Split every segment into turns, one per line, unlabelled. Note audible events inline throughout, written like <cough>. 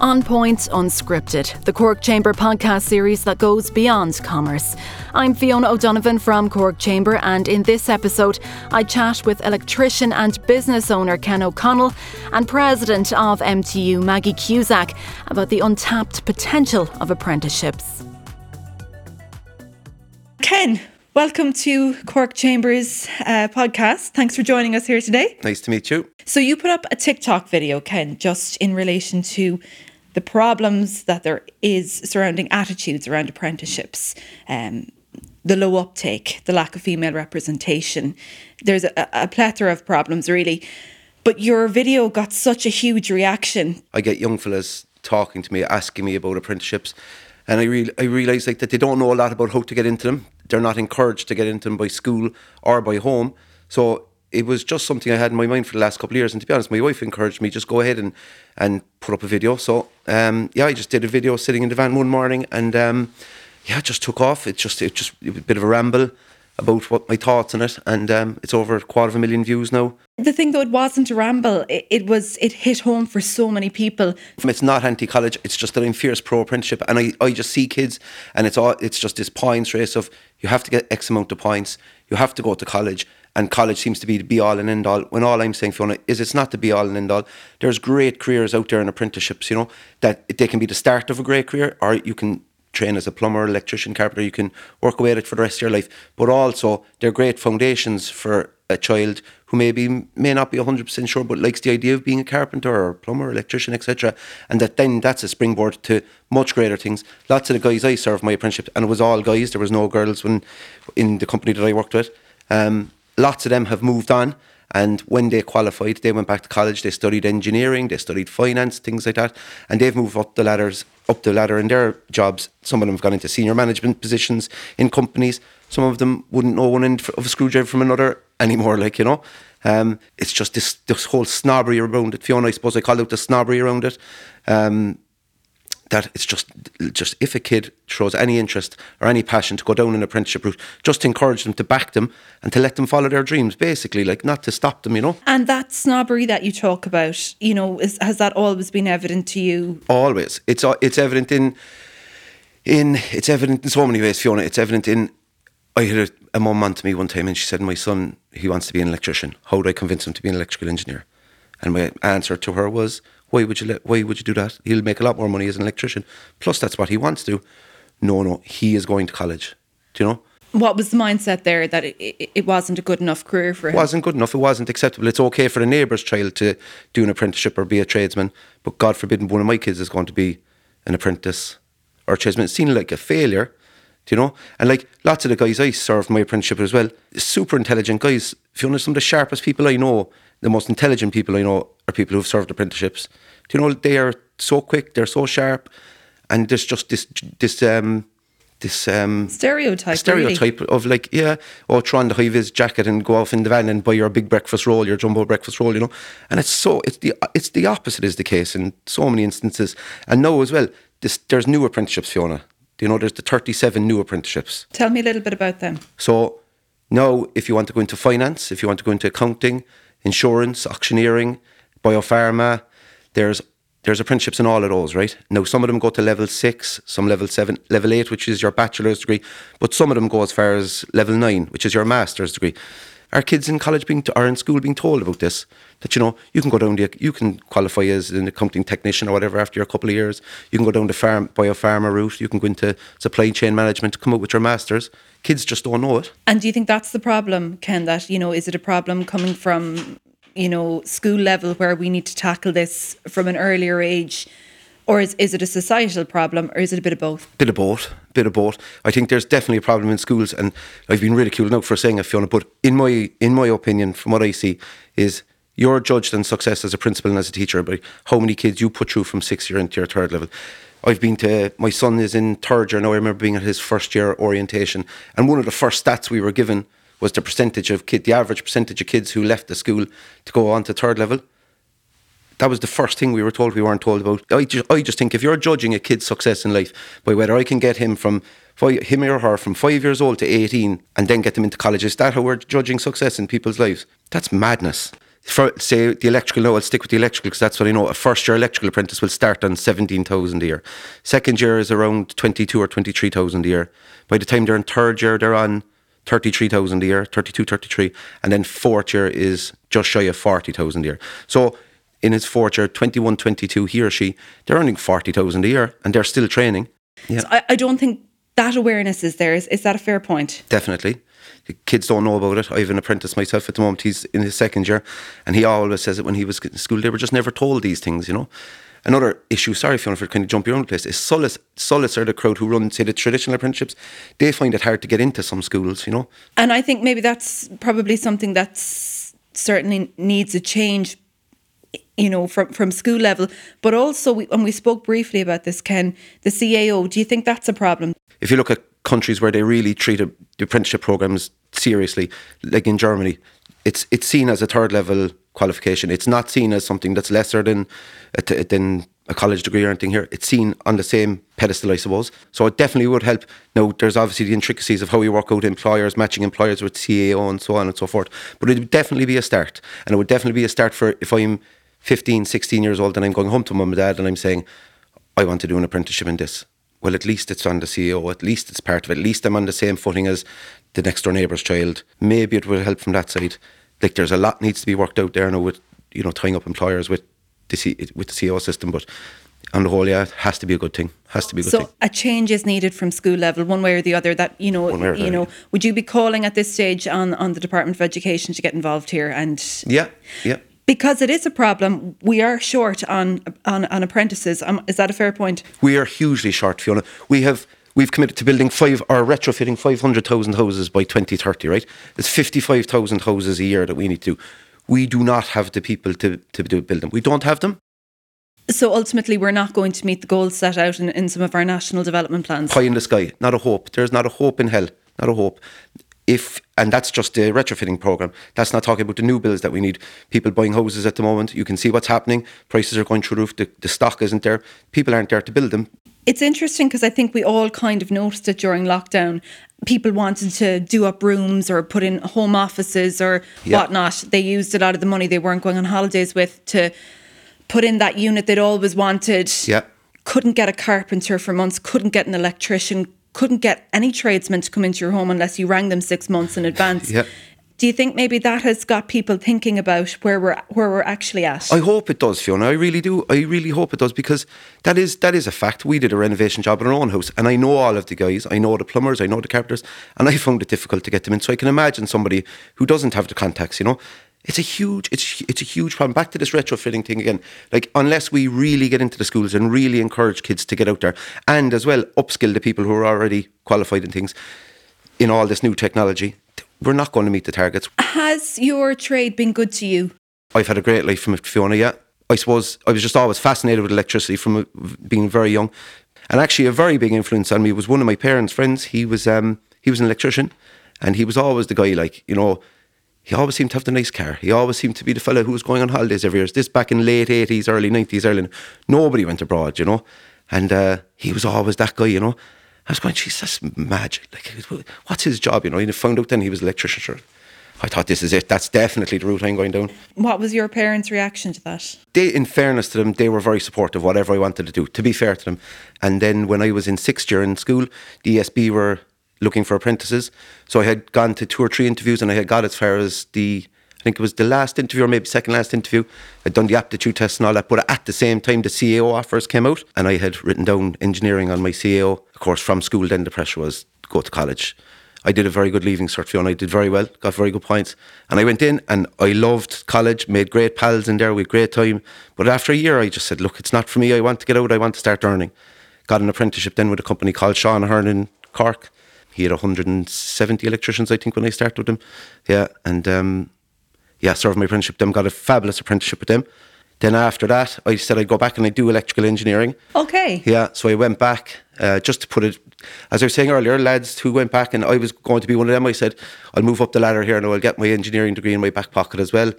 On Point Unscripted, the Cork Chamber podcast series that goes beyond commerce. I'm Fiona O'Donovan from Cork Chamber, and in this episode, I chat with electrician and business owner Ken O'Connell and president of MTU Maggie Cusack about the untapped potential of apprenticeships. Ken, Welcome to Cork Chambers uh, podcast. Thanks for joining us here today.
Nice to meet you.
So, you put up a TikTok video, Ken, just in relation to the problems that there is surrounding attitudes around apprenticeships, um, the low uptake, the lack of female representation. There's a, a plethora of problems, really. But your video got such a huge reaction.
I get young fellas talking to me, asking me about apprenticeships, and I re- I realise like that they don't know a lot about how to get into them. They're not encouraged to get into them by school or by home. So it was just something I had in my mind for the last couple of years. And to be honest, my wife encouraged me just go ahead and and put up a video. So um, yeah, I just did a video sitting in the van one morning, and um, yeah, it just took off. It just it just it was a bit of a ramble about what my thoughts on it, and um, it's over a quarter of a million views now.
The thing though, it wasn't a ramble. It, it was it hit home for so many people.
It's not anti-college. It's just that I'm fierce pro apprenticeship, and I, I just see kids, and it's all it's just this points race of you have to get X amount of points, you have to go to college, and college seems to be the be all and end all. When all I'm saying, Fiona, is it's not the be all and end all. There's great careers out there in apprenticeships, you know, that they can be the start of a great career, or you can train as a plumber, electrician, carpenter. You can work away at it for the rest of your life. But also, they're great foundations for a child who maybe may not be 100% sure but likes the idea of being a carpenter or a plumber electrician etc and that then that's a springboard to much greater things lots of the guys I served my apprenticeship and it was all guys there was no girls when in the company that I worked with um, lots of them have moved on and when they qualified, they went back to college. They studied engineering, they studied finance, things like that, and they've moved up the ladders, up the ladder in their jobs. Some of them have gone into senior management positions in companies. Some of them wouldn't know one end of a screwdriver from another anymore. Like you know, um, it's just this this whole snobbery around it. Fiona, I suppose I call out the snobbery around it. Um, that it's just just if a kid shows any interest or any passion to go down an apprenticeship route, just encourage them to back them and to let them follow their dreams, basically, like not to stop them, you know.
And that snobbery that you talk about, you know, is, has that always been evident to you?
Always, it's uh, it's evident in in it's evident in so many ways, Fiona. It's evident in. I had a, a mum on to me one time, and she said, "My son, he wants to be an electrician. How do I convince him to be an electrical engineer?" And my answer to her was, why would you let, why would you do that? He'll make a lot more money as an electrician. Plus, that's what he wants to. No, no, he is going to college. Do you know?
What was the mindset there that it, it, it wasn't a good enough career for him?
It wasn't good enough. It wasn't acceptable. It's okay for a neighbour's child to do an apprenticeship or be a tradesman, but God forbid one of my kids is going to be an apprentice or a tradesman. It seemed like a failure. Do you know? And like lots of the guys I served my apprenticeship as well, super intelligent guys. If you know some of the sharpest people I know, the most intelligent people I know are people who've served apprenticeships. Do you know they are so quick, they're so sharp, and there's just this this um this um
stereotype
stereotype
really.
of like yeah oh try on the high vis jacket and go off in the van and buy your big breakfast roll your jumbo breakfast roll you know and it's so it's the it's the opposite is the case in so many instances and now as well this there's new apprenticeships Fiona you know there's the 37 new apprenticeships
tell me a little bit about them
so now if you want to go into finance if you want to go into accounting insurance, auctioneering, biopharma. There's there's apprenticeships in all of those, right? Now some of them go to level six, some level seven, level eight, which is your bachelor's degree, but some of them go as far as level nine, which is your master's degree. Are kids in college being to, or in school being told about this? That you know you can go down the you can qualify as an accounting technician or whatever after a couple of years. You can go down the farm biopharma route. You can go into supply chain management, to come out with your masters kids just don't know it.
And do you think that's the problem, Ken? That you know, is it a problem coming from you know school level where we need to tackle this from an earlier age? Or is, is it a societal problem or is it a bit of both?
Bit of both. Bit of both. I think there's definitely a problem in schools and I've been ridiculed now for saying it, Fiona, but in my in my opinion, from what I see, is you're judged on success as a principal and as a teacher by how many kids you put through from sixth year into your third level. I've been to, my son is in third year now. I remember being at his first year orientation. And one of the first stats we were given was the percentage of kid, the average percentage of kids who left the school to go on to third level. That was the first thing we were told we weren't told about. I just, I just think if you're judging a kid's success in life by whether I can get him from five, him or her from five years old to 18 and then get them into college, is that how we're judging success in people's lives? That's madness. for say the electrical now I'll stick with the electrical because that's what I know a first year electrical apprentice will start on 17,000 a year second year is around 22 or 23,000 a year by the time they're in third year they're on 33,000 a year 32 33 and then fourth year is just shy of 40,000 a year so in his fourth year 21 22 he or she they're earning 40,000 a year and they're still training
yeah. So I, I don't think that awareness is there. Is, is that a fair point?
Definitely The kids don't know about it. I have an apprentice myself at the moment. He's in his second year, and he always says it when he was in school. They were just never told these things, you know. Another issue, sorry Fiona for kind of jump your own place, is SOLAS. SOLAS are the crowd who run, say, the traditional apprenticeships. They find it hard to get into some schools, you know.
And I think maybe that's probably something that's certainly needs a change you know, from, from school level. But also, we, and we spoke briefly about this, Ken, the CAO, do you think that's a problem?
If you look at countries where they really treat the apprenticeship programs seriously, like in Germany, it's it's seen as a third level qualification. It's not seen as something that's lesser than a, than a college degree or anything here. It's seen on the same pedestal, I suppose. So it definitely would help. Now, there's obviously the intricacies of how you work out employers, matching employers with CAO and so on and so forth. But it would definitely be a start. And it would definitely be a start for if I'm 15, 16 years old and I'm going home to mum and dad and I'm saying, I want to do an apprenticeship in this well, at least it's on the CAO, at least it's part of it, at least I'm on the same footing as the next door neighbour's child. Maybe it will help from that side. Like there's a lot needs to be worked out there now with, you know, tying up employers with the, C, with the CAO system, but on the whole, yeah, it has to be a good thing. Has to be a good
so
thing.
a change is needed from school level, one way or the other. That you know, you know, would you be calling at this stage on on the Department of Education to get involved here? And
yeah, yeah,
because it is a problem. We are short on on, on apprentices. Um, is that a fair point?
We are hugely short, Fiona. We have we've committed to building five or retrofitting five hundred thousand houses by twenty thirty. Right, it's fifty five thousand houses a year that we need to do. We do not have the people to to do, build them. We don't have them.
So ultimately, we're not going to meet the goals set out in, in some of our national development plans.
Pie in the sky, not a hope. There's not a hope in hell. Not a hope if and that's just the retrofitting program. That's not talking about the new builds that we need. People buying houses at the moment. You can see what's happening. Prices are going through the roof. The, the stock isn't there. People aren't there to build them.
It's interesting because I think we all kind of noticed it during lockdown. People wanted to do up rooms or put in home offices or yeah. whatnot. They used a lot of the money they weren't going on holidays with to put in that unit they'd always wanted.
Yeah.
Couldn't get a carpenter for months, couldn't get an electrician, couldn't get any tradesmen to come into your home unless you rang them six months in advance.
yeah.
Do you think maybe that has got people thinking about where we're where we're actually at?
I hope it does, Fiona. I really do. I really hope it does because that is that is a fact. We did a renovation job in our own house, and I know all of the guys. I know the plumbers. I know the carpenters, and I found it difficult to get them in. So I can imagine somebody who doesn't have the contacts, you know, it's a huge, it's it's a huge problem. Back to this retrofitting thing again. Like unless we really get into the schools and really encourage kids to get out there, and as well upskill the people who are already qualified in things, in all this new technology, we're not going to meet the targets.
Has your trade been good to you?
I've had a great life from it, Fiona. Yeah, I suppose I was just always fascinated with electricity from being very young, and actually a very big influence on me was one of my parents' friends. He was um he was an electrician, and he was always the guy like you know he always seemed to have the nice car. He always seemed to be the fellow who was going on holidays every year. This back in late 80s, early 90s Ireland. Nobody went abroad, you know. And uh, he was always that guy, you know. I was going, geez, that's magic. Like, what's his job, you know? And I found out then he was an electrician. Sure. I thought this is it. That's definitely the route I'm going down.
What was your parents' reaction to that?
They, in fairness to them, they were very supportive. Whatever I wanted to do, to be fair to them. And then when I was in sixth year in school, the ESB were looking for apprentices. So I had gone to two or three interviews and I had got as far as the, I think it was the last interview or maybe second last interview. I'd done the aptitude test and all that. But at the same time, the CAO offers came out and I had written down engineering on my CAO. Of course, from school, then the pressure was go to college. I did a very good leaving cert and I did very well, got very good points. And I went in and I loved college, made great pals in there, we had great time. But after a year, I just said, look, it's not for me. I want to get out, I want to start earning. Got an apprenticeship then with a company called Sean Ahern in Cork he had 170 electricians, I think, when I started with him. Yeah, and um, yeah, served my apprenticeship. Them got a fabulous apprenticeship with them. Then after that, I said I'd go back and I'd do electrical engineering.
Okay.
Yeah, so I went back uh, just to put it, as I was saying earlier, lads who went back and I was going to be one of them. I said I'll move up the ladder here and I'll get my engineering degree in my back pocket as well.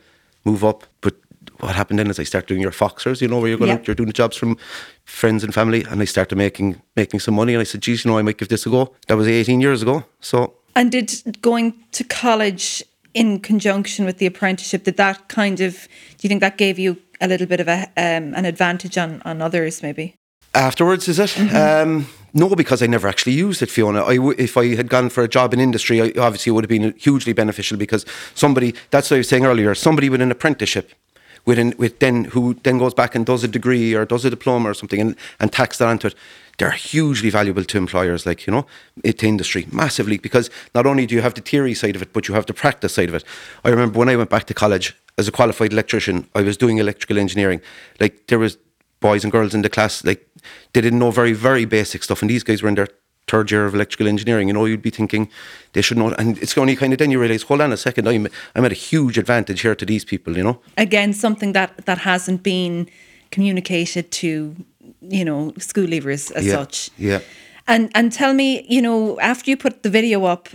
Move up, but what happened then is I started doing your Foxers, you know, where you're going yeah. out, you're doing the jobs from friends and family, and I started making making some money. And I said, geez, you know, I might give this a go. That was 18 years ago. So.
And did going to college in conjunction with the apprenticeship, did that kind of, do you think that gave you a little bit of a, um, an advantage on, on others maybe?
Afterwards, is it? Mm-hmm. Um, no, because I never actually used it, Fiona. I w- if I had gone for a job in industry, I, obviously it would have been hugely beneficial because somebody, that's what I was saying earlier, somebody with an apprenticeship with, an, with then who then goes back and does a degree or does a diploma or something and, and tacks that onto it, they're hugely valuable to employers, like, you know, to industry, massively, because not only do you have the theory side of it, but you have the practice side of it. I remember when I went back to college as a qualified electrician, I was doing electrical engineering. Like, there was boys and girls in the class, like, they didn't know very, very basic stuff, and these guys were in their third year of electrical engineering, you know, you'd be thinking they should know. And it's only kind of then you realise, hold on a second, I'm, I'm at a huge advantage here to these people, you know.
Again, something that, that hasn't been communicated to, you know, school leavers as
yeah,
such.
Yeah.
And and tell me, you know, after you put the video up,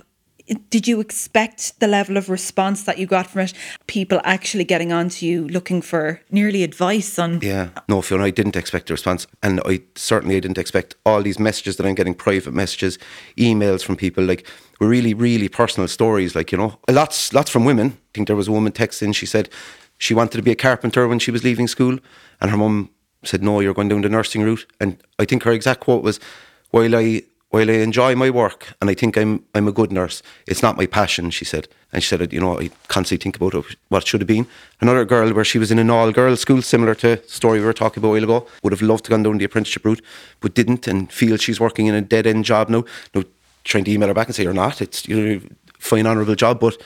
did you expect the level of response that you got from it? People actually getting on to you looking for nearly advice on.
Yeah, no, Fiona, I didn't expect the response. And I certainly I didn't expect all these messages that I'm getting private messages, emails from people like really, really personal stories. Like, you know, lots, lots from women. I think there was a woman texting, she said she wanted to be a carpenter when she was leaving school. And her mum said, no, you're going down the nursing route. And I think her exact quote was, while I while I enjoy my work and I think I'm I'm a good nurse, it's not my passion, she said. And she said, you know, I constantly think about what it should have been. Another girl where she was in an all girls school, similar to the story we were talking about a while ago, would have loved to go down the apprenticeship route, but didn't and feels she's working in a dead end job now. Now, trying to email her back and say, you're not, it's you know, fine, honourable job, but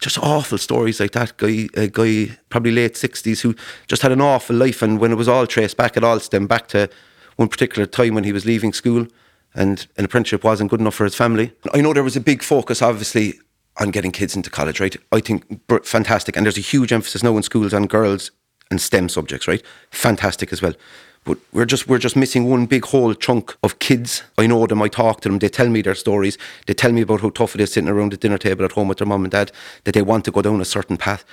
just awful stories like that. Guy, a guy, probably late 60s, who just had an awful life. And when it was all traced back, it all stemmed back to one particular time when he was leaving school and an apprenticeship wasn't good enough for his family. I know there was a big focus, obviously, on getting kids into college, right? I think fantastic. And there's a huge emphasis now in schools on girls and STEM subjects, right? Fantastic as well. But we're just we're just missing one big whole chunk of kids. I know them, I talk to them, they tell me their stories, they tell me about how tough it is sitting around the dinner table at home with their mum and dad, that they want to go down a certain path.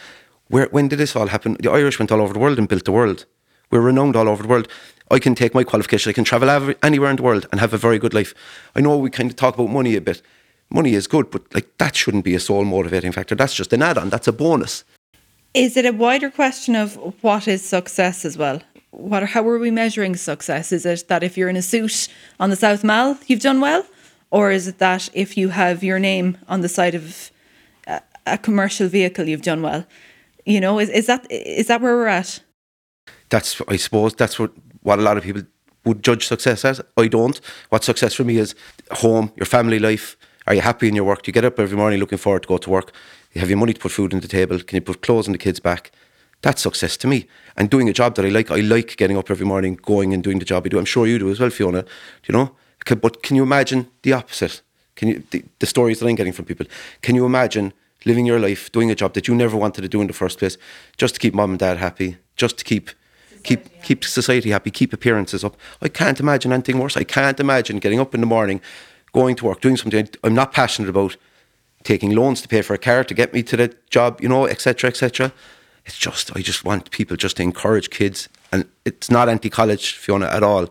Where when did this all happen? The Irish went all over the world and built the world. We're renowned all over the world. I can take my qualification, I can travel anywhere in the world and have a very good life. I know we kind of talk about money a bit. Money is good, but like that shouldn't be a sole motivating factor. That's just an add-on. That's a bonus.
Is it a wider question of what is success as well? What, how are we measuring success? Is it that if you're in a suit on the South Mall, you've done well, or is it that if you have your name on the side of a, a commercial vehicle, you've done well? You know, is, is that is that where we're at?
That's I suppose that's what what a lot of people would judge success as. I don't. What success for me is home, your family life. Are you happy in your work? Do you get up every morning looking forward to go to work? You have your money to put food on the table? Can you put clothes on the kids' back? That's success to me. And doing a job that I like. I like getting up every morning, going and doing the job I do. I'm sure you do as well, Fiona. You know? But can you imagine the opposite? Can you the, the stories that I'm getting from people? Can you imagine living your life doing a job that you never wanted to do in the first place, just to keep mom and dad happy, just to keep keep keep society happy, keep appearances up. I can't imagine anything worse. I can't imagine getting up in the morning, going to work, doing something I'm not passionate about, taking loans to pay for a car to get me to the job, you know, etc., etc. It's just I just want people just to encourage kids, and it's not anti-college, Fiona, at all.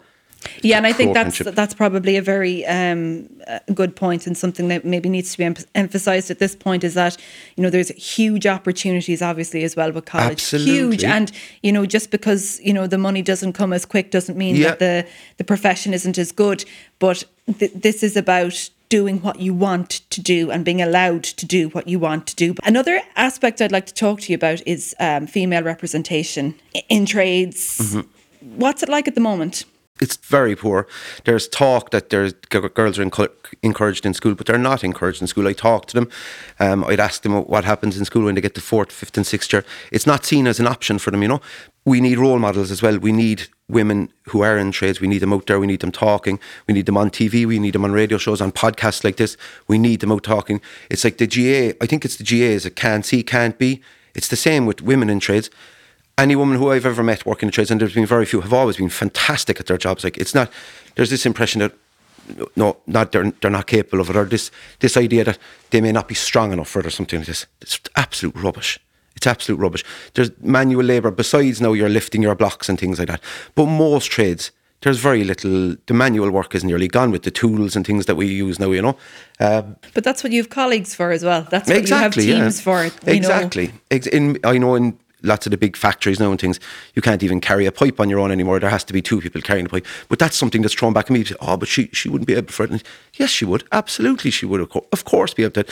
Yeah, and I think that's that's probably a very um, good point and something that maybe needs to be em- emphasized at this point is that you know there's huge opportunities obviously as well with college,
Absolutely.
huge, and you know just because you know the money doesn't come as quick doesn't mean
Yeah.
that the the profession isn't as good. But th- this is about doing what you want to do and being allowed to do what you want to do. Another aspect I'd like to talk to you about is um, female representation in trades.
Mm-hmm.
What's it like at the moment?
It's very poor. There's talk that there's g- girls are encouraged in school, but they're not encouraged in school. I talk to them. Um, I'd ask them what happens in school when they get to fourth, fifth, and sixth year. It's not seen as an option for them. You know, we need role models as well. We need women who are in trades. We need them out there. We need them talking. We need them on TV. We need them on radio shows, on podcasts like this. We need them out talking. It's like the GA. I think it's the GA. Is it can't see, can't be. It's the same with women in trades any woman who I've ever met working in trades, and there's been very few, have always been fantastic at their jobs. Like it's not, there's this impression that no, not they're they're not capable of it, or this this idea that they may not be strong enough for it, or something like this. It's absolute rubbish. It's absolute rubbish. There's manual labour besides now you're lifting your blocks and things like that. But most trades, there's very little. The manual work is nearly gone with the tools and things that we use now. You know, um,
but that's what you have colleagues for as well. That's what
exactly,
you have teams
yeah.
for.
exactly. Ex- in, I know in lots of the big factories now and things, you can't even carry a pipe on your own anymore. There has to be two people carrying the pipe. But that's something that's thrown back at me. Oh, but she, she wouldn't be able for it. yes, she would. Absolutely, she would. Of, co- of course, be able to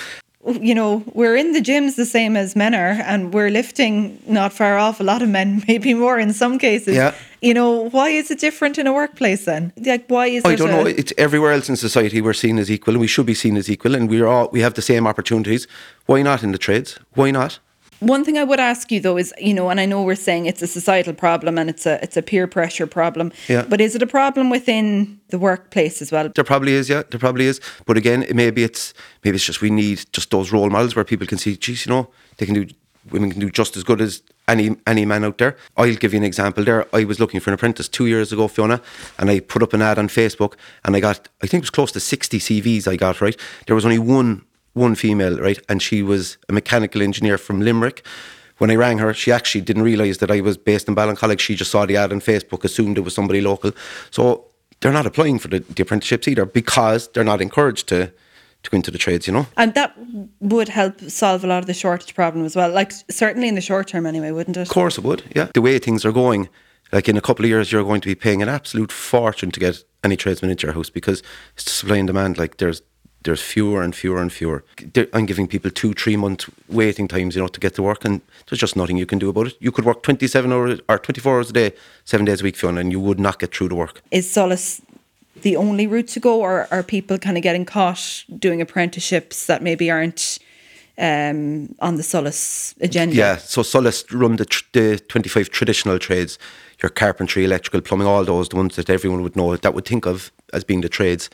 you know, we're in the gyms the same as men are, and we're lifting not far off. A lot of men, <laughs> maybe more in some cases.
Yeah.
You know, why is it different in a workplace then? Like, why is
I don't
a-
know. It's everywhere else in society we're seen as equal, and we should be seen as equal, and we're all we have the same opportunities. Why not in the trades? Why not?
One thing I would ask you though is, you know, and I know we're saying it's a societal problem and it's a it's a peer pressure problem.
Yeah.
But is it a problem within the workplace as well?
There probably is, yeah. There probably is. But again, it- maybe it's maybe it's just we need just those role models where people can see, geez, you know, they can do women can do just as good as any any man out there. I'll give you an example there. I was looking for an apprentice two years ago, Fiona, and I put up an ad on Facebook and I got I think it was close to sixty CVs I got, right? There was only one one female, right? And she was a mechanical engineer from Limerick. When I rang her, she actually didn't realise that I was based in Ballincollig. She just saw the ad on Facebook, assumed it was somebody local. So they're not applying for the, the apprenticeships either because they're not encouraged to to go into the trades, you know?
And that would help solve a lot of the shortage problem as well. Like certainly in the short term anyway, wouldn't it?
Of course it would, yeah. The way things are going, like in a couple of years, you're going to be paying an absolute fortune to get any tradesman into your house because it's supply and demand. Like there's there's fewer and fewer and fewer. I'm giving people two, three month waiting times, you know, to get to work, and there's just nothing you can do about it. You could work 27 hours or 24 hours a day, seven days a week, Fiona, and you would not get through to work.
Is SOLAS the only route to go, or are people kind of getting caught doing apprenticeships that maybe aren't um, on the SOLAS agenda?
Yeah, so SOLAS run the, tr- the 25 traditional trades, your carpentry, electrical, plumbing, all those, the ones that everyone would know, that would think of as being the trades.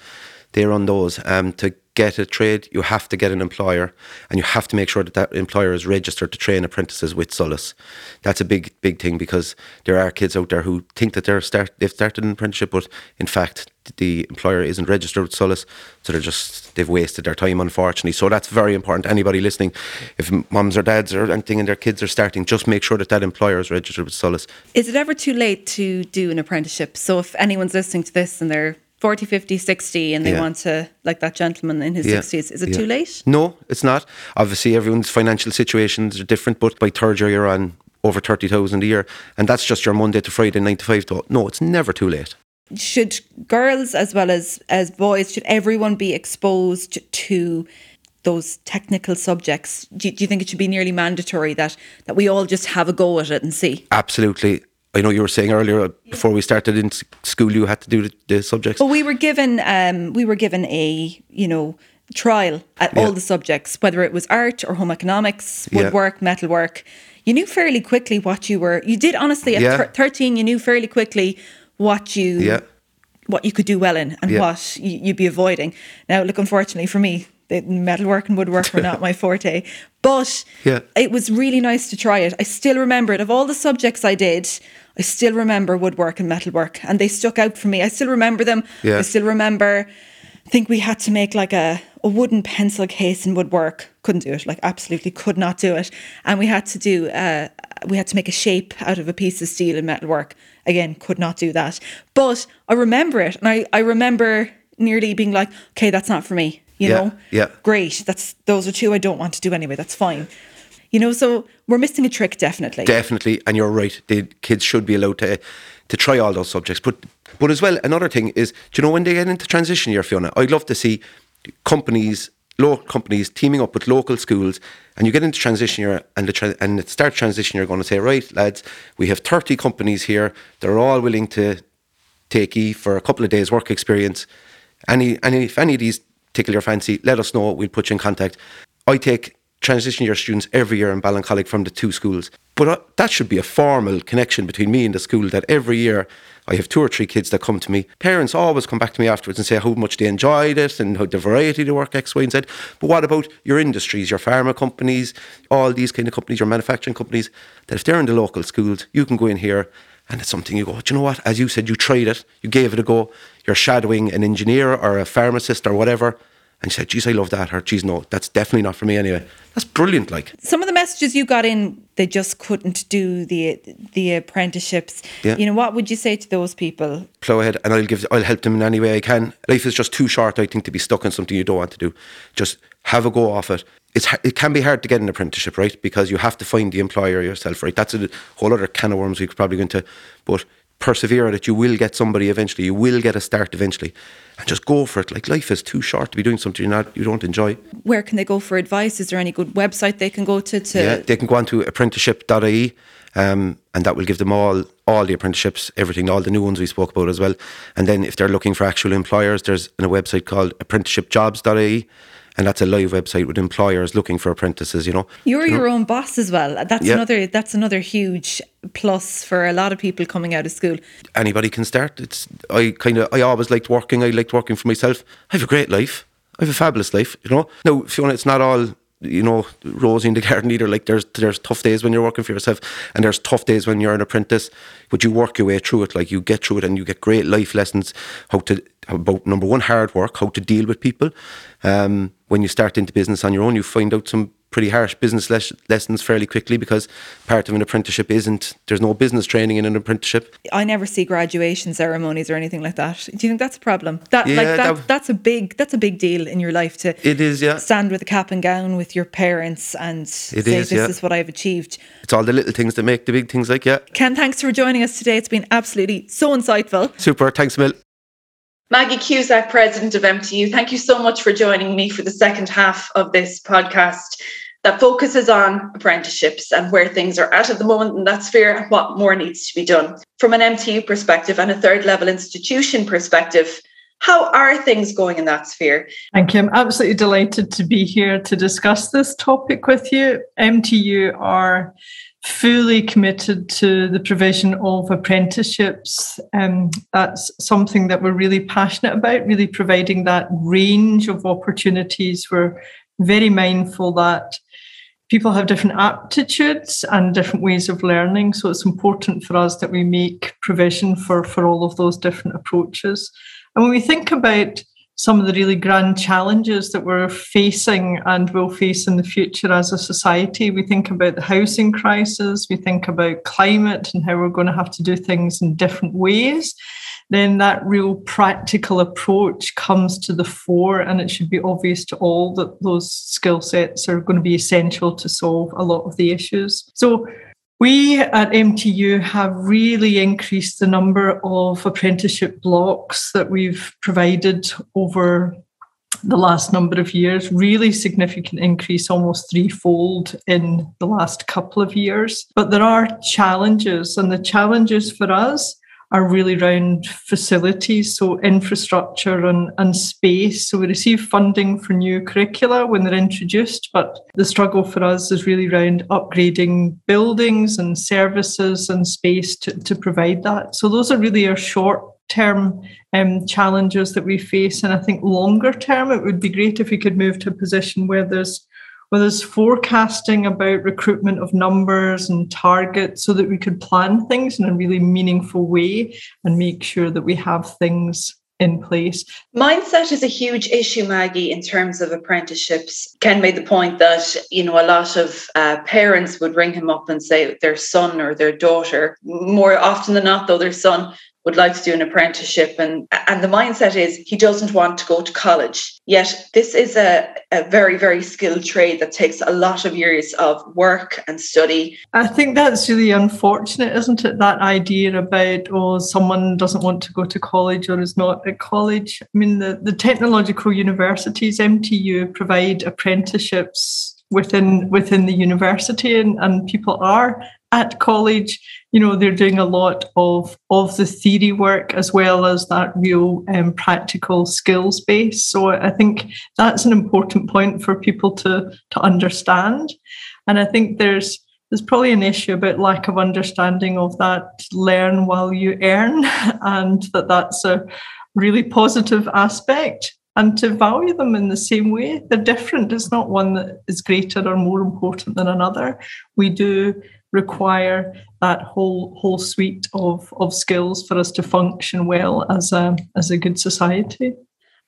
They run those. Um, to get a trade, you have to get an employer and you have to make sure that that employer is registered to train apprentices with SOLAS. That's a big, big thing because there are kids out there who think that they're start, they've started an apprenticeship, but in fact, the employer isn't registered with SOLAS, so they're just they've wasted their time, unfortunately. So that's very important. Anybody listening, if mums or dads or anything and their kids are starting, just make sure that that employer is registered with SOLAS.
Is it ever too late to do an apprenticeship? So if anyone's listening to this and they're 40, 50, 60 and they
Yeah.
want to, like that gentleman in his
Yeah,
60s, is it
yeah.
too late?
No, it's not. Obviously, everyone's financial situations are different, but by third year, you're on over 30,000 a year. And that's just your Monday to Friday, 9 to 5. Though. No, it's never too late.
Should girls as well as, as boys, should everyone be exposed to those technical subjects? Do, do you think it should be nearly mandatory that, that we all just have a go at it and see?
Absolutely. I know you were saying earlier, uh, before we started in school, you had to do the, the subjects.
But we were given um, we were given a you know trial at
Yeah.
all the subjects, whether it was art or home economics,
Yeah.
woodwork, metalwork. You knew fairly quickly what you were. You did honestly at
Yeah.
thir- thirteen. You knew fairly quickly what you
Yeah.
what you could do well in and
Yeah.
what you, you'd be avoiding. Now, look, unfortunately for me, the metalwork and woodwork were not <laughs> my forte, but
Yeah.
it was really nice to try it. I still remember it. Of all the subjects I did, I still remember woodwork and metalwork, and they stuck out for me. I still remember them.
Yeah.
I still remember. I think we had to make like a, a wooden pencil case in woodwork. Couldn't do it. Like absolutely could not do it. And we had to do. Uh, we had to make a shape out of a piece of steel in metalwork. Again, could not do that. But I remember it, and I I remember nearly being like, okay, that's not for me. You
Yeah,
know.
yeah.
Great. That's those are two I don't want to do anyway. That's fine. You know, so we're missing a trick definitely.
Definitely, and you're right. The kids should be allowed to to try all those subjects. But but as well, another thing is, do you know when they get into transition year, Fiona? I'd love to see companies, local companies, teaming up with local schools, and you get into transition year, and the tra- and at start transition, you're going to say, right, lads, we have 30 companies here. They're all willing to take E for a couple of days work experience. Any, any, if any of these tickle your fancy, let us know. We'll put you in contact. I take transition year students every year in Ballincollig from the two schools. But uh, that should be a formal connection between me and the school that every year I have two or three kids that come to me. Parents always come back to me afterwards and say how much they enjoyed it and how the variety of the work, X, Y, and Z. But what about your industries, your pharma companies, all these kind of companies, your manufacturing companies, that if they're in the local schools, you can go in here and it's something you go, do you know what? As you said, you tried it, you gave it a go, you're shadowing an engineer or a pharmacist or whatever, and she said, geez, I love that. Or, geez, no, that's definitely not for me anyway. That's brilliant. Like
some of the messages you got in, they just couldn't do the the apprenticeships.
Yeah.
You know, what would you say to those people?
Plow ahead, and I'll give, I'll help them in any way I can. Life is just too short, I think, to be stuck in something you don't want to do. Just have a go off it. It's it can be hard to get an apprenticeship, right? Because you have to find the employer yourself, right? That's a whole other can of worms we could probably go into, but persevere at it. You will get somebody eventually. You will get a start eventually, and just go for it. Like life is too short to be doing something you not you don't enjoy.
Where can they go for advice? Is there any good website they can go to? to
yeah, they can go on to apprenticeship.ie, um, and that will give them all all the apprenticeships, everything, all the new ones we spoke about as well. And then if they're looking for actual employers, there's a website called apprenticeshipjobs.ie and that's a live website with employers looking for apprentices you know
you're
you
your
know?
own boss as well that's yeah. another that's another huge plus for a lot of people coming out of school
anybody can start it's i kind of i always liked working i liked working for myself i have a great life i have a fabulous life you know now Fiona it's not all you know, rosy in the garden either. Like there's there's tough days when you're working for yourself, and there's tough days when you're an apprentice. But you work your way through it. Like you get through it, and you get great life lessons. How to about number one, hard work. How to deal with people. Um, when you start into business on your own, you find out some pretty harsh business les- lessons fairly quickly because part of an apprenticeship isn't there's no business training in an apprenticeship.
I never see graduation ceremonies or anything like that. Do you think that's a problem? That yeah, like that, that, that's a big that's a big deal in your life to
it is yeah
stand with a cap and gown with your parents and it say is, this yeah. is what I've achieved.
It's all the little things that make the big things like yeah.
Ken, thanks for joining us today. It's been absolutely so insightful.
Super, thanks Mill.
Maggie Cusack, President of MTU, thank you so much for joining me for the second half of this podcast that focuses on apprenticeships and where things are at at the moment in that sphere and what more needs to be done. From an MTU perspective and a third level institution perspective, how are things going in that sphere?
Thank you. I'm absolutely delighted to be here to discuss this topic with you. MTU are fully committed to the provision of apprenticeships. Um, that's something that we're really passionate about, really providing that range of opportunities. We're very mindful that people have different aptitudes and different ways of learning. So it's important for us that we make provision for, for all of those different approaches. And when we think about some of the really grand challenges that we're facing and will face in the future as a society. We think about the housing crisis, we think about climate and how we're going to have to do things in different ways then that real practical approach comes to the fore, and it should be obvious to all that those skill sets are going to be essential to solve a lot of the issues. So, we at MTU have really increased the number of apprenticeship blocks that we've provided over the last number of years, really significant increase, almost threefold in the last couple of years. But there are challenges, and the challenges for us are really around facilities, so infrastructure and, and space. So we receive funding for new curricula when they're introduced, but the struggle for us is really around upgrading buildings and services and space to, to provide that. So those are really our short term um, challenges that we face. And I think longer term, it would be great if we could move to a position where there's where there's forecasting about recruitment of numbers and targets so that we could plan things in a really meaningful way and make sure that we have things in place.
Mindset is a huge issue, Maggie, in terms of apprenticeships. Ken made the point that, you know, a lot of uh, parents would ring him up and say their son or their daughter, more often than not, though, their son would like to do an apprenticeship. And and the mindset is he doesn't want to go to college. Yet this is a, a very very skilled trade that takes a lot of years of work and study.
I think that's really unfortunate isn't it? That idea about oh someone doesn't want to go to college or is not at college. I mean the, the technological universities mtu provide apprenticeships within within the university and, and people are at college you know they're doing a lot of of the theory work as well as that real um, practical skills base so i think that's an important point for people to to understand and i think there's there's probably an issue about lack of understanding of that learn while you earn <laughs> and that that's a really positive aspect and to value them in the same way. They're different. It's not one that is greater or more important than another. We do require that whole whole suite of, of skills for us to function well as a as a good society.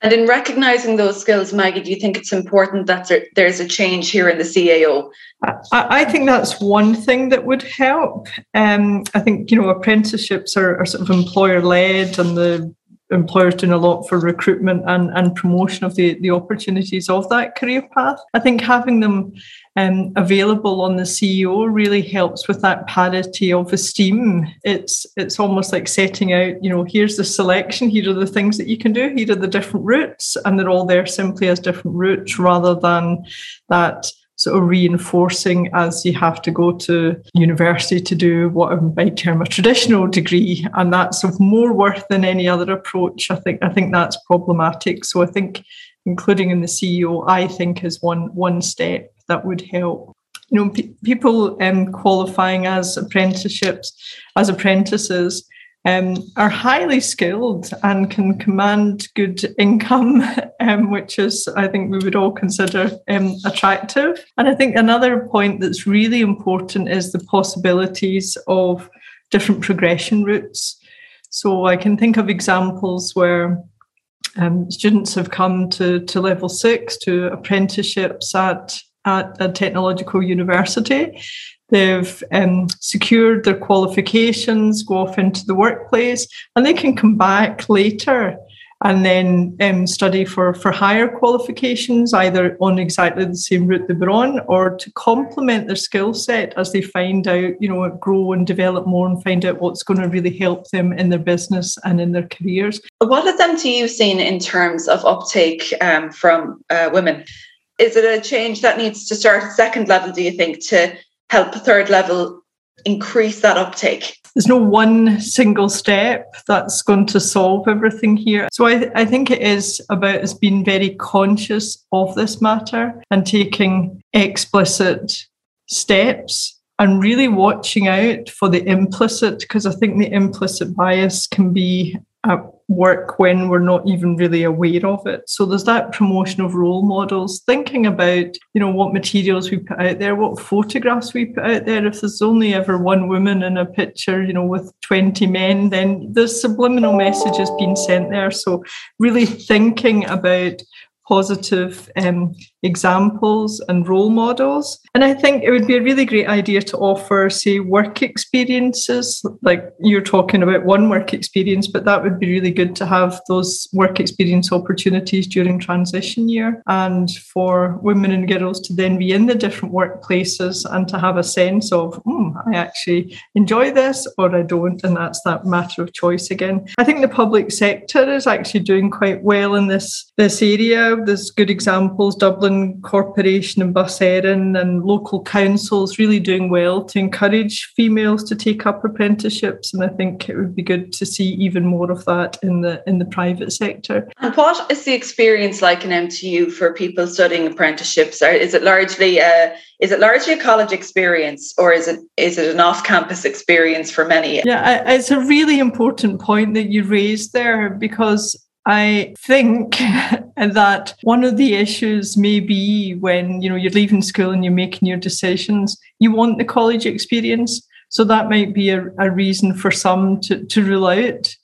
And in recognizing those skills, Maggie, do you think it's important that there's a change here in the CAO?
I, I think that's one thing that would help. Um, I think, you know, apprenticeships are, are sort of employer led and the employers doing a lot for recruitment and, and promotion of the, the opportunities of that career path. I think having them um, available on the CAO really helps with that parity of esteem. It's it's almost like setting out, you know, here's the selection, here are the things that you can do, here are the different routes, and they're all there simply as different routes rather than that sort of reinforcing as you have to go to university to do what I might term a traditional degree, and that's of more worth than any other approach. I think I think that's problematic. So I think including in the CAO, I think is one one step that would help. You know, pe- people um, qualifying as apprenticeships, as apprentices, um, are highly skilled and can command good income, <laughs> um, which is, I think, we would all consider um, attractive. And I think another point that's really important is the possibilities of different progression routes. So I can think of examples where um, students have come to, to level six to apprenticeships at at a technological university. They've um, secured their qualifications, go off into the workplace, and they can come back later and then um, study for, for higher qualifications, either on exactly the same route they were on or to complement their skill set as they find out, you know, grow and develop more and find out what's going to really help them in their business and in their careers.
What has MTU seen in terms of uptake um, from uh, women? is it a change that needs to start at second level, do you think, to help third level increase that uptake?
There's no one single step that's going to solve everything here. So I, I think it is about us being very conscious of this matter and taking explicit steps and really watching out for the implicit, because I think the implicit bias can be work when we're not even really aware of it. So there's that promotion of role models, thinking about, you know, what materials we put out there, what photographs we put out there. If there's only ever one woman in a picture, you know, with 20 men, then there's subliminal messages being sent there. So really thinking about positive um, examples and role models. And I think it would be a really great idea to offer, say, work experiences. Like you're talking about one work experience, but that would be really good to have those work experience opportunities during transition year and for women and girls to then be in the different workplaces and to have a sense of, hmm, I actually enjoy this or I don't. And that's that matter of choice again. I think the public sector is actually doing quite well in this, this area. There's good examples. Dublin Corporation and Bus Éireann and local councils really doing well to encourage females to take up apprenticeships. And I think it would be good to see even more of that in the in the private sector.
And what is the experience like in MTU for people studying apprenticeships? Is it largely a is it largely a college experience or is it is it an off-campus experience for many
yeah it's a really important point that you raised there because I think <laughs> that one of the issues may be when you know you're leaving school and you're making your decisions, you want the college experience. So that might be a, a reason for some to, to rule out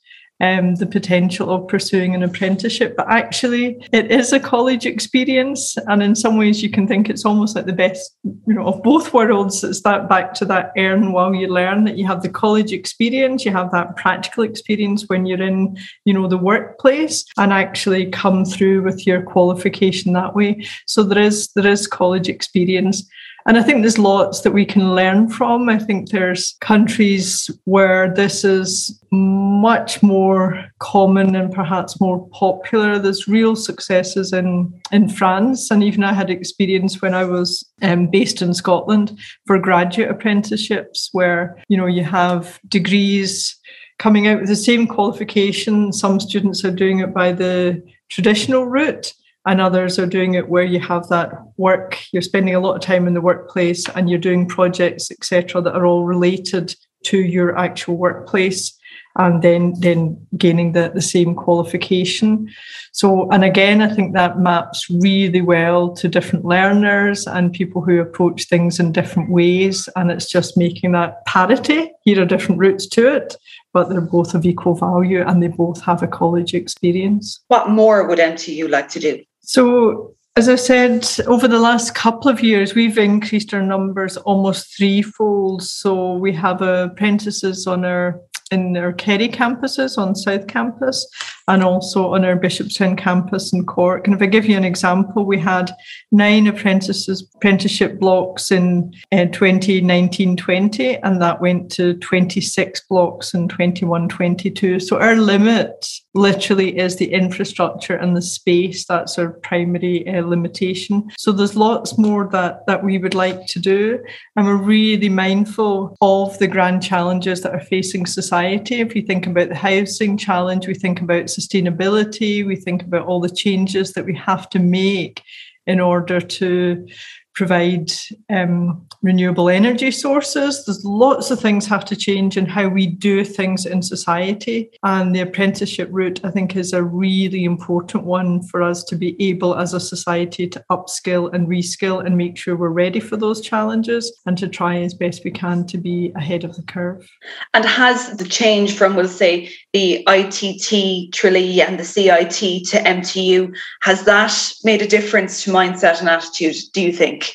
um, the potential of pursuing an apprenticeship. But actually, it is a college experience, and in some ways, you can think it's almost like the best, you know, of both worlds. It's that back to that earn while you learn. That you have the college experience, you have that practical experience when you're in, you know, the workplace, and actually come through with your qualification that way. So there is there is college experience. And I think there's lots that we can learn from. I think there's countries where this is much more common and perhaps more popular. There's real successes in, in France. And even I had experience when I was um, based in Scotland for graduate apprenticeships where, you know, you have degrees coming out with the same qualification. Some students are doing it by the traditional route and others are doing it where you have that work you're spending a lot of time in the workplace and you're doing projects etc that are all related to your actual workplace and then then gaining the, the same qualification so and again i think that maps really well to different learners and people who approach things in different ways and it's just making that parity here are different routes to it but they're both of equal value and they both have a college experience.
What more would MTU like to do?
So as I said, over the last couple of years, we've increased our numbers almost threefold. So we have apprentices on our in our Kerry campuses on South Campus and also on our Bishopstown campus in Cork. And if I give you an example, we had nine apprentices apprenticeship blocks in uh, 2019-20 and that went to 26 blocks in 21-22. So our limit literally is the infrastructure and the space. That's our primary uh, limitation. So there's lots more that, that we would like to do. And we're really mindful of the grand challenges that are facing society. If we think about the housing challenge, we think about sustainability, we think about all the changes that we have to make in order to provide um, renewable energy sources. There's lots of things have to change in how we do things in society. And the apprenticeship route, I think, is a really important one for us to be able as a society to upskill and reskill and make sure we're ready for those challenges and to try as best we can to be ahead of the curve.
And has the change from, we'll say, the ITT Tralee and the CIT to MTU, has that made a difference to mindset and attitude, do you think?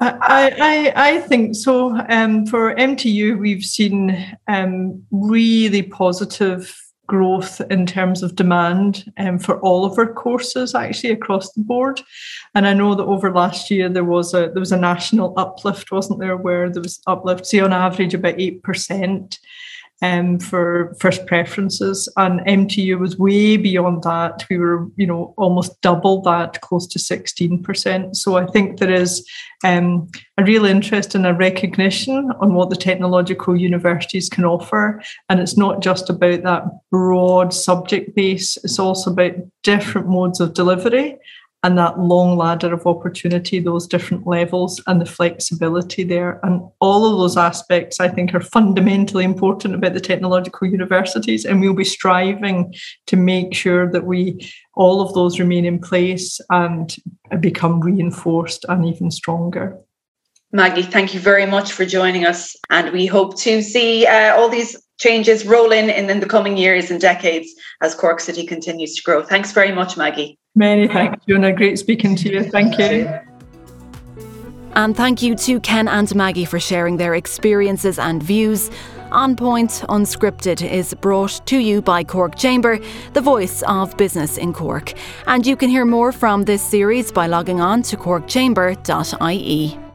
I, I, I think so. Um, for MTU, we've seen um, really positive growth in terms of demand um, for all of our courses actually across the board and i know that over last year there was a there was a national uplift wasn't there where there was uplift say on average about 8% um, for first preferences, and MTU was way beyond that. We were, you know, almost double that, close to sixteen percent. So I think there is um, a real interest and a recognition on what the technological universities can offer, and it's not just about that broad subject base. It's also about different modes of delivery and that long ladder of opportunity, those different levels, and the flexibility there. And all of those aspects, I think, are fundamentally important about the technological universities. And we'll be striving to make sure that we all of those remain in place and become reinforced and even stronger.
Maggie, thank you very much for joining us. And we hope to see uh, all these changes roll in, in in the coming years and decades as Cork City continues to grow. Thanks very much, Maggie.
Many thanks, Fiona. Great speaking to you. Thank you.
And thank you to Ken and Maggie for sharing their experiences and views. On Point Unscripted is brought to you by Cork Chamber, the voice of business in Cork. And you can hear more from this series by logging on to corkchamber.ie.